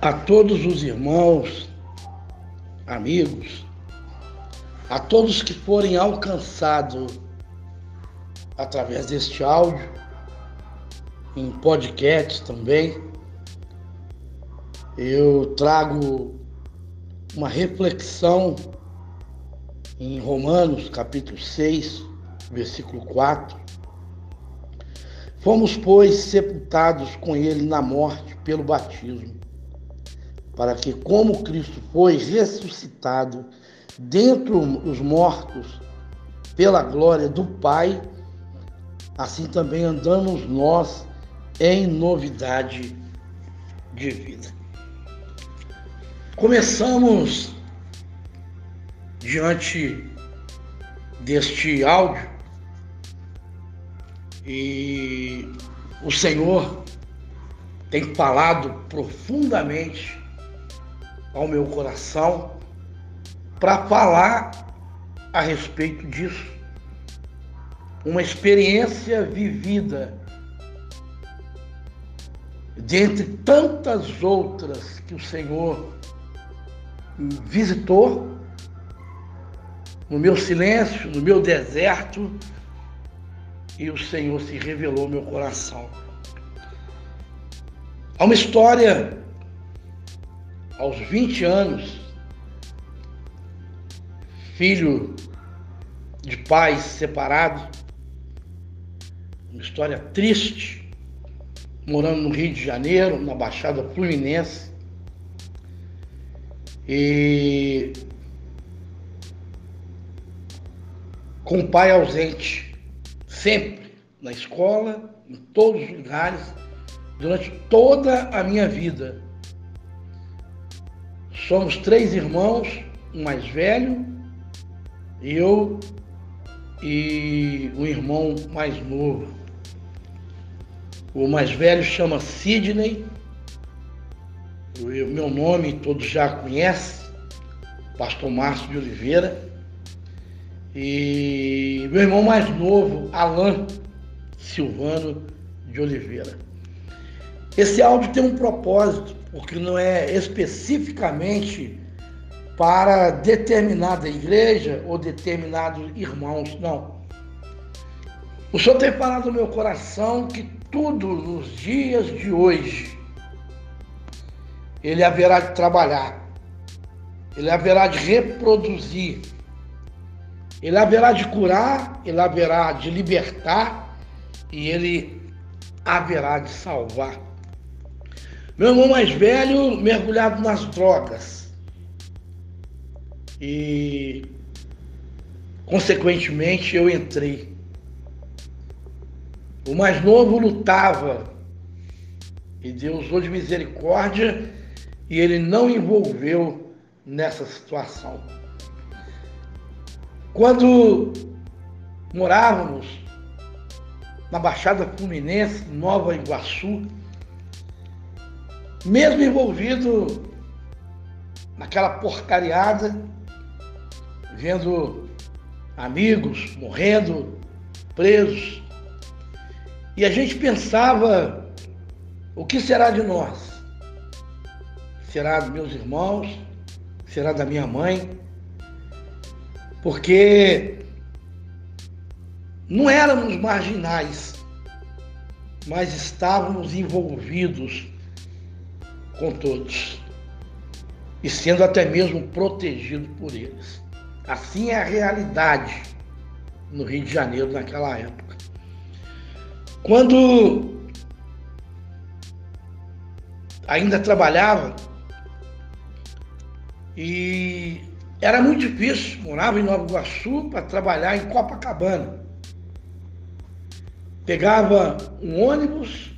A todos os irmãos, amigos, a todos que forem alcançados através deste áudio, em podcast também, eu trago uma reflexão em Romanos capítulo 6, versículo 4. Fomos, pois, sepultados com ele na morte pelo batismo para que, como Cristo foi ressuscitado dentre os mortos pela glória do Pai, assim também andamos nós em novidade de vida. Começamos diante deste áudio e o Senhor tem falado profundamente ao meu coração para falar a respeito disso. Uma experiência vivida dentre tantas outras que o Senhor visitou no meu silêncio, no meu deserto, e o Senhor se revelou meu coração. Há uma história aos 20 anos, filho de pais separados, uma história triste, morando no Rio de Janeiro, na Baixada Fluminense. E com o pai ausente, sempre na escola, em todos os lugares, durante toda a minha vida. Somos três irmãos, um mais velho, eu e um irmão mais novo. O mais velho chama Sidney, o meu nome todos já conhecem, Pastor Márcio de Oliveira. E meu irmão mais novo, Alain Silvano de Oliveira. Esse áudio tem um propósito porque não é especificamente para determinada igreja ou determinados irmãos, não. O Senhor tem falado no meu coração que tudo nos dias de hoje ele haverá de trabalhar, ele haverá de reproduzir, ele haverá de curar, ele haverá de libertar e ele haverá de salvar. Meu irmão mais velho mergulhado nas drogas. E, consequentemente, eu entrei. O mais novo lutava. E Deus usou de misericórdia e ele não envolveu nessa situação. Quando morávamos na Baixada Fluminense, Nova Iguaçu, mesmo envolvido naquela porcariada, vendo amigos morrendo, presos. E a gente pensava: o que será de nós? Será dos meus irmãos? Será da minha mãe? Porque não éramos marginais, mas estávamos envolvidos com todos e sendo até mesmo protegido por eles. Assim é a realidade no Rio de Janeiro naquela época. Quando ainda trabalhava e era muito difícil, morava em Nova Iguaçu para trabalhar em Copacabana. Pegava um ônibus,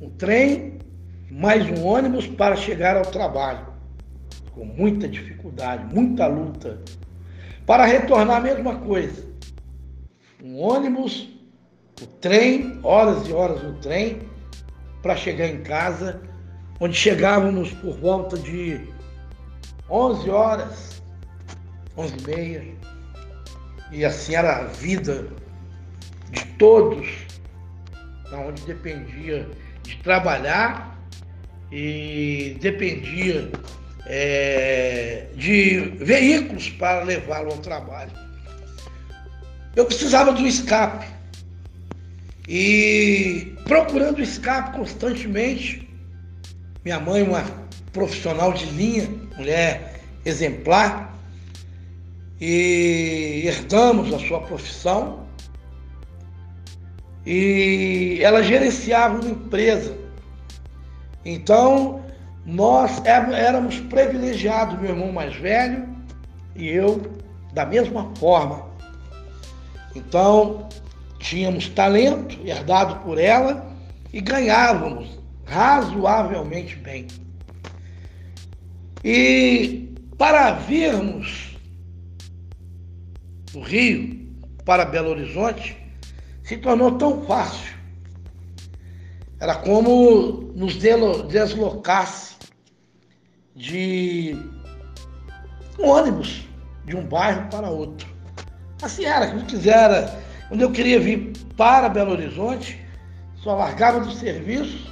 um trem mais um ônibus para chegar ao trabalho, com muita dificuldade, muita luta. Para retornar a mesma coisa. Um ônibus, o trem, horas e horas no trem, para chegar em casa, onde chegávamos por volta de 11 horas, 11 e meia. e assim era a vida de todos, onde dependia de trabalhar e dependia é, de veículos para levá-lo ao trabalho. Eu precisava do escape. E procurando escape constantemente, minha mãe, uma profissional de linha, mulher exemplar, e herdamos a sua profissão. E ela gerenciava uma empresa. Então, nós éramos privilegiados, meu irmão mais velho e eu, da mesma forma. Então, tínhamos talento herdado por ela e ganhávamos razoavelmente bem. E para virmos do Rio para Belo Horizonte, se tornou tão fácil. Era como nos deslocasse de um ônibus de um bairro para outro. Assim era, quando quisera, quando eu queria vir para Belo Horizonte, só largava do serviço,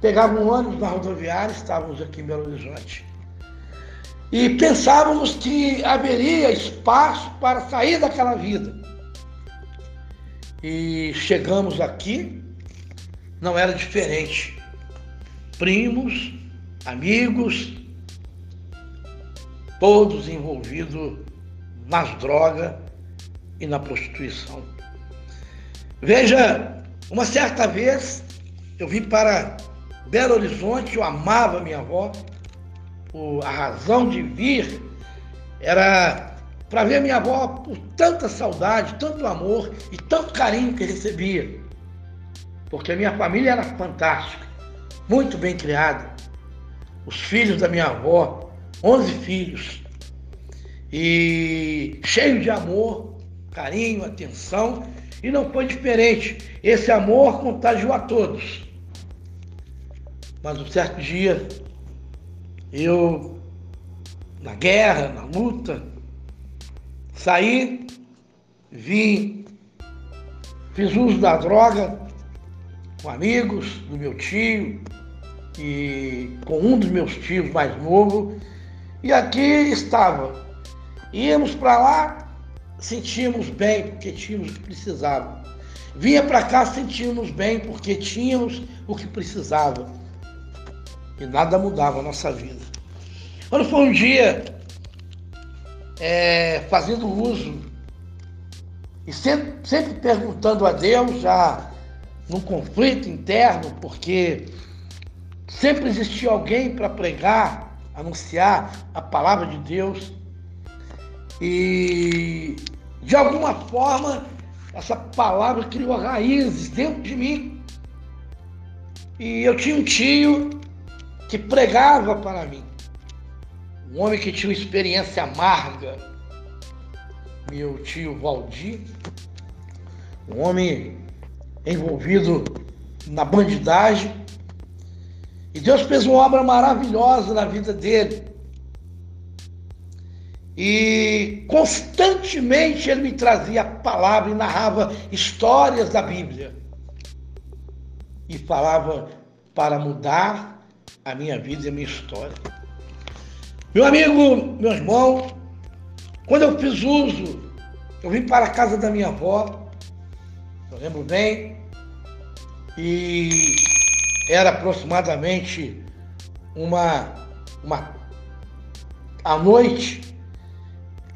pegava um ônibus na rodoviária, estávamos aqui em Belo Horizonte. E pensávamos que haveria espaço para sair daquela vida. E chegamos aqui, não era diferente. Primos, amigos, todos envolvidos nas drogas e na prostituição. Veja, uma certa vez eu vim para Belo Horizonte, eu amava minha avó, a razão de vir era para ver minha avó por tanta saudade, tanto amor e tanto carinho que recebia. Porque a minha família era fantástica, muito bem criada os filhos da minha avó, 11 filhos, e cheio de amor, carinho, atenção, e não foi diferente. Esse amor contagiou a todos. Mas um certo dia, eu, na guerra, na luta, saí, vim, fiz uso da droga com amigos do meu tio, e com um dos meus tios mais novo, e aqui estava. Íamos para lá, sentíamos bem porque tínhamos o que precisava. Vinha para cá, sentíamos bem porque tínhamos o que precisava. E nada mudava a nossa vida. Quando foi um dia, é, fazendo uso, e sempre, sempre perguntando a Deus, já num conflito interno, porque Sempre existiu alguém para pregar, anunciar a palavra de Deus. E de alguma forma essa palavra criou raízes dentro de mim. E eu tinha um tio que pregava para mim. Um homem que tinha uma experiência amarga. Meu tio Valdir. Um homem envolvido na bandidagem e Deus fez uma obra maravilhosa na vida dele. E constantemente ele me trazia a palavra e narrava histórias da Bíblia. E falava para mudar a minha vida e a minha história. Meu amigo, meu irmão, quando eu fiz uso, eu vim para a casa da minha avó, eu lembro bem, e era aproximadamente uma, uma à noite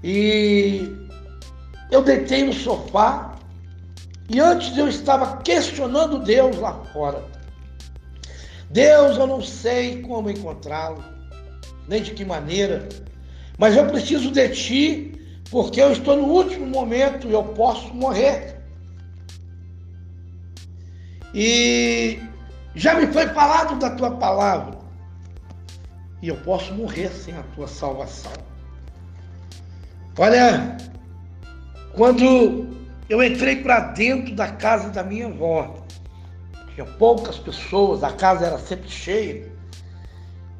e eu deitei no sofá e antes eu estava questionando Deus lá fora. Deus, eu não sei como encontrá-lo, nem de que maneira, mas eu preciso de ti, porque eu estou no último momento e eu posso morrer. E já me foi falado da tua palavra. E eu posso morrer sem a tua salvação. Olha, quando eu entrei para dentro da casa da minha avó, tinha poucas pessoas, a casa era sempre cheia.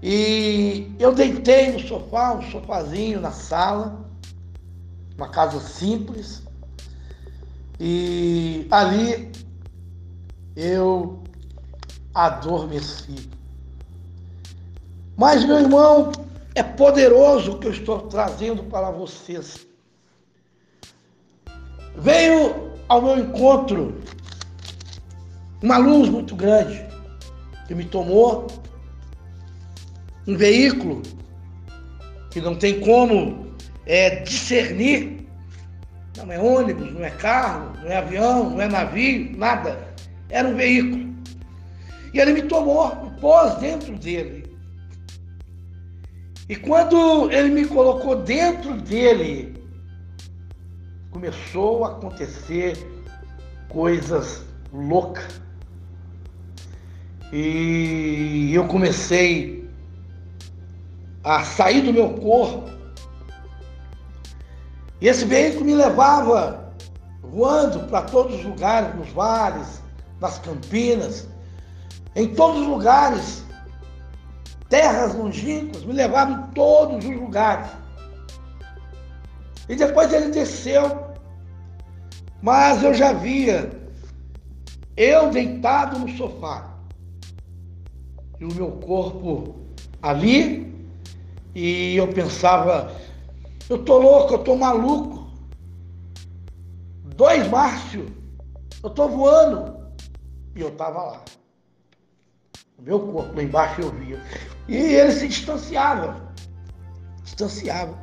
E eu deitei no sofá, um sofazinho na sala, uma casa simples. E ali eu adormeci. Mas, meu irmão, é poderoso o que eu estou trazendo para vocês. Veio ao meu encontro uma luz muito grande que me tomou, um veículo que não tem como é, discernir, não é ônibus, não é carro, não é avião, não é navio, nada. Era um veículo. E ele me tomou, me pôs dentro dele. E quando ele me colocou dentro dele, começou a acontecer coisas loucas. E eu comecei a sair do meu corpo. E esse veículo me levava voando para todos os lugares, nos vales, nas campinas, em todos os lugares, terras longínquas, me levava em todos os lugares. E depois ele desceu, mas eu já via eu deitado no sofá e o meu corpo ali, e eu pensava, eu tô louco, eu tô maluco. Dois Márcio, eu tô voando. E eu tava lá. O meu corpo lá embaixo eu via. E ele se distanciava. Distanciava.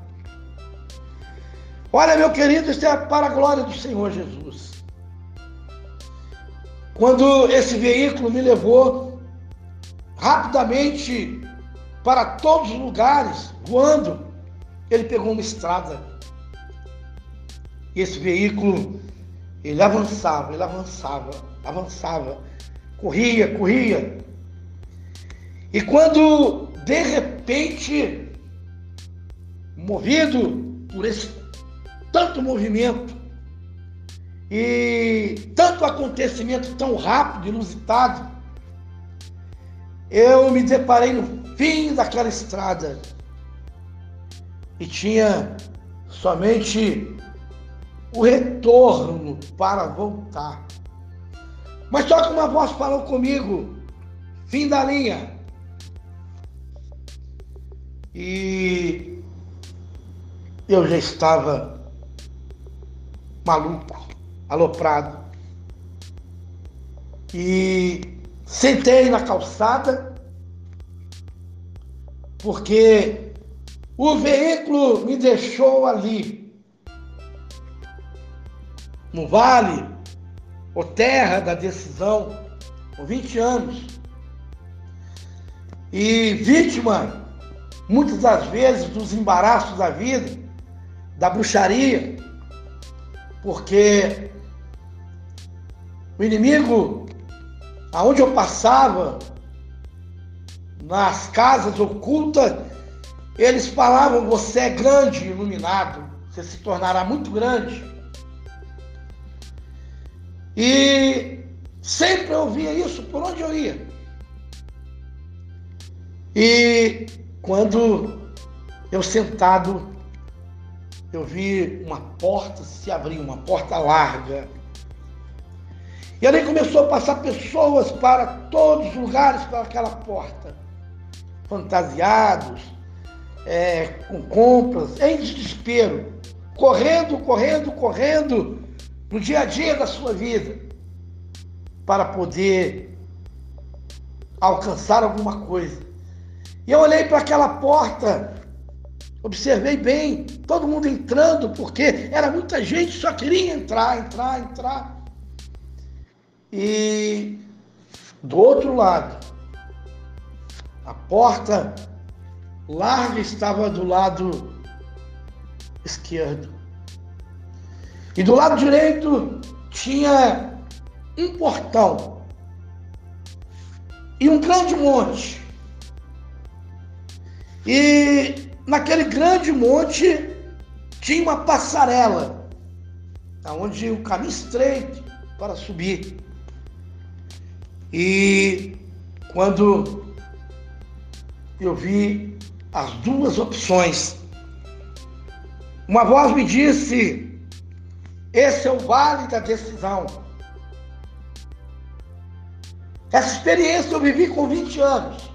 Olha, meu querido, isso é para a glória do Senhor Jesus. Quando esse veículo me levou rapidamente para todos os lugares, voando, ele pegou uma estrada. E esse veículo, ele avançava, ele avançava, avançava, corria, corria. E quando, de repente, movido por esse tanto movimento e tanto acontecimento tão rápido, inusitado, eu me deparei no fim daquela estrada e tinha somente o retorno para voltar. Mas só que uma voz falou comigo, fim da linha. E eu já estava maluco, aloprado. E Sentei na calçada, porque o veículo me deixou ali, no vale, ou terra da decisão, com 20 anos. E vítima, muitas das vezes, dos embaraços da vida, da bruxaria, porque o inimigo aonde eu passava, nas casas ocultas, eles falavam: você é grande, iluminado, você se tornará muito grande. E sempre eu ouvia isso por onde eu ia. E quando eu sentado, eu vi uma porta se abrir, uma porta larga. E ali começou a passar pessoas para todos os lugares, para aquela porta, fantasiados, é, com compras, em desespero, correndo, correndo, correndo no dia a dia da sua vida, para poder alcançar alguma coisa. E eu olhei para aquela porta, observei bem, todo mundo entrando, porque era muita gente, só queria entrar, entrar, entrar. E do outro lado, a porta larga estava do lado esquerdo. E do lado direito tinha um portão e um grande monte. E naquele grande monte tinha uma passarela, onde o caminho estreito para subir. E quando eu vi as duas opções, Uma voz me disse: esse é o vale da decisão. Essa experiência eu vivi com 20 anos.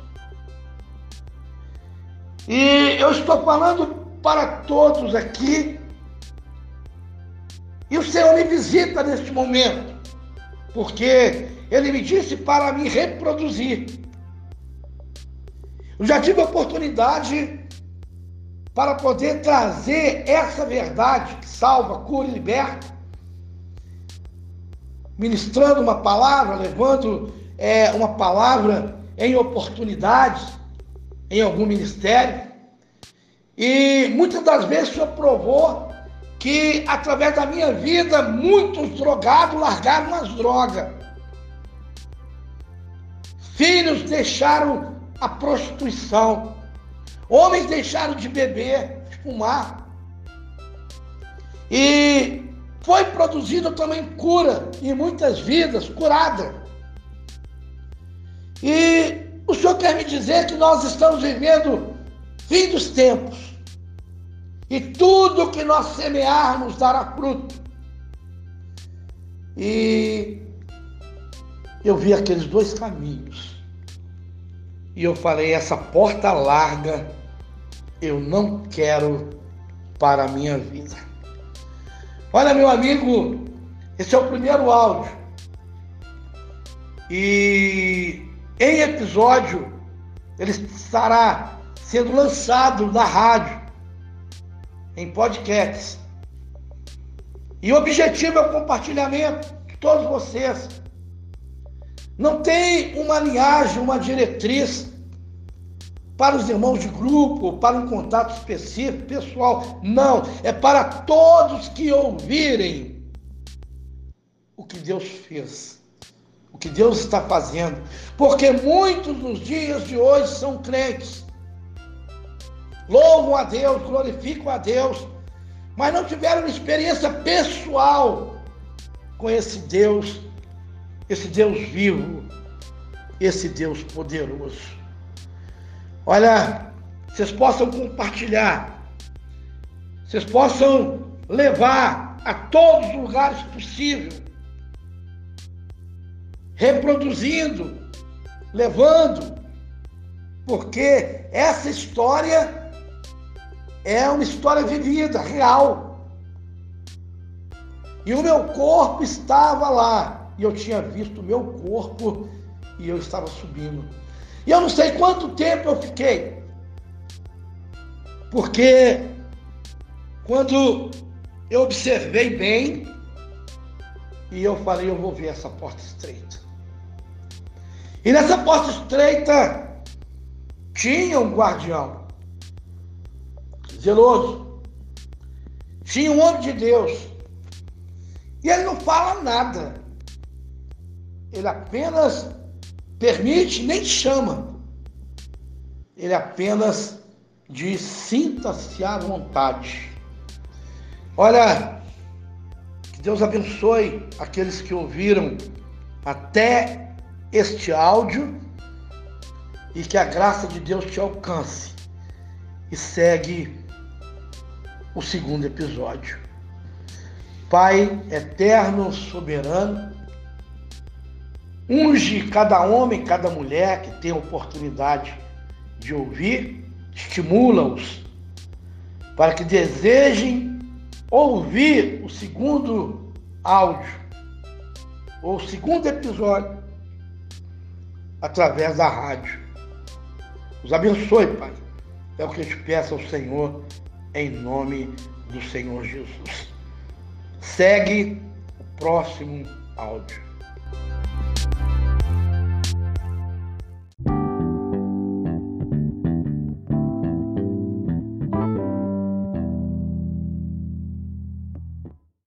E eu estou falando para todos aqui. E o Senhor me visita neste momento, porque Ele me disse para me reproduzir. Eu já tive oportunidade para poder trazer essa verdade que salva, cura e liberta, ministrando uma palavra, levando é, uma palavra em oportunidades, em algum ministério. E muitas das vezes o Senhor provou que através da minha vida muitos drogados largaram as drogas. Filhos deixaram a prostituição. Homens deixaram de beber, fumar. E foi produzida também cura em muitas vidas, curada. E o Senhor quer me dizer que nós estamos vivendo fim dos tempos. E tudo que nós semearmos dará fruto. E eu vi aqueles dois caminhos. E eu falei: essa porta larga eu não quero para a minha vida. Olha, meu amigo, esse é o primeiro áudio. E em episódio, ele estará sendo lançado na rádio, em podcasts. E o objetivo é o compartilhamento de todos vocês. Não tem uma linhagem, uma diretriz para os irmãos de grupo, para um contato específico, pessoal. Não, é para todos que ouvirem o que Deus fez o que Deus está fazendo, porque muitos nos dias de hoje são crentes, louvam a Deus, glorificam a Deus, mas não tiveram experiência pessoal com esse Deus, esse Deus vivo, esse Deus poderoso. Olha, vocês possam compartilhar, vocês possam levar a todos os lugares possíveis reproduzindo, levando, porque essa história é uma história vivida, real. E o meu corpo estava lá, e eu tinha visto meu corpo e eu estava subindo. E eu não sei quanto tempo eu fiquei, porque quando eu observei bem, e eu falei, eu vou ver essa porta estreita. E nessa porta estreita tinha um guardião, zeloso. Tinha um homem de Deus. E ele não fala nada. Ele apenas permite, nem chama. Ele apenas diz: sinta-se à vontade. Olha, que Deus abençoe aqueles que ouviram até este áudio e que a graça de Deus te alcance. E segue o segundo episódio. Pai eterno, soberano, unge cada homem, cada mulher que tem oportunidade de ouvir, estimula-os para que desejem ouvir o segundo áudio ou o segundo episódio através da rádio. Os abençoe, Pai. É o que eu te peço ao Senhor, em nome do Senhor Jesus. Segue o próximo áudio.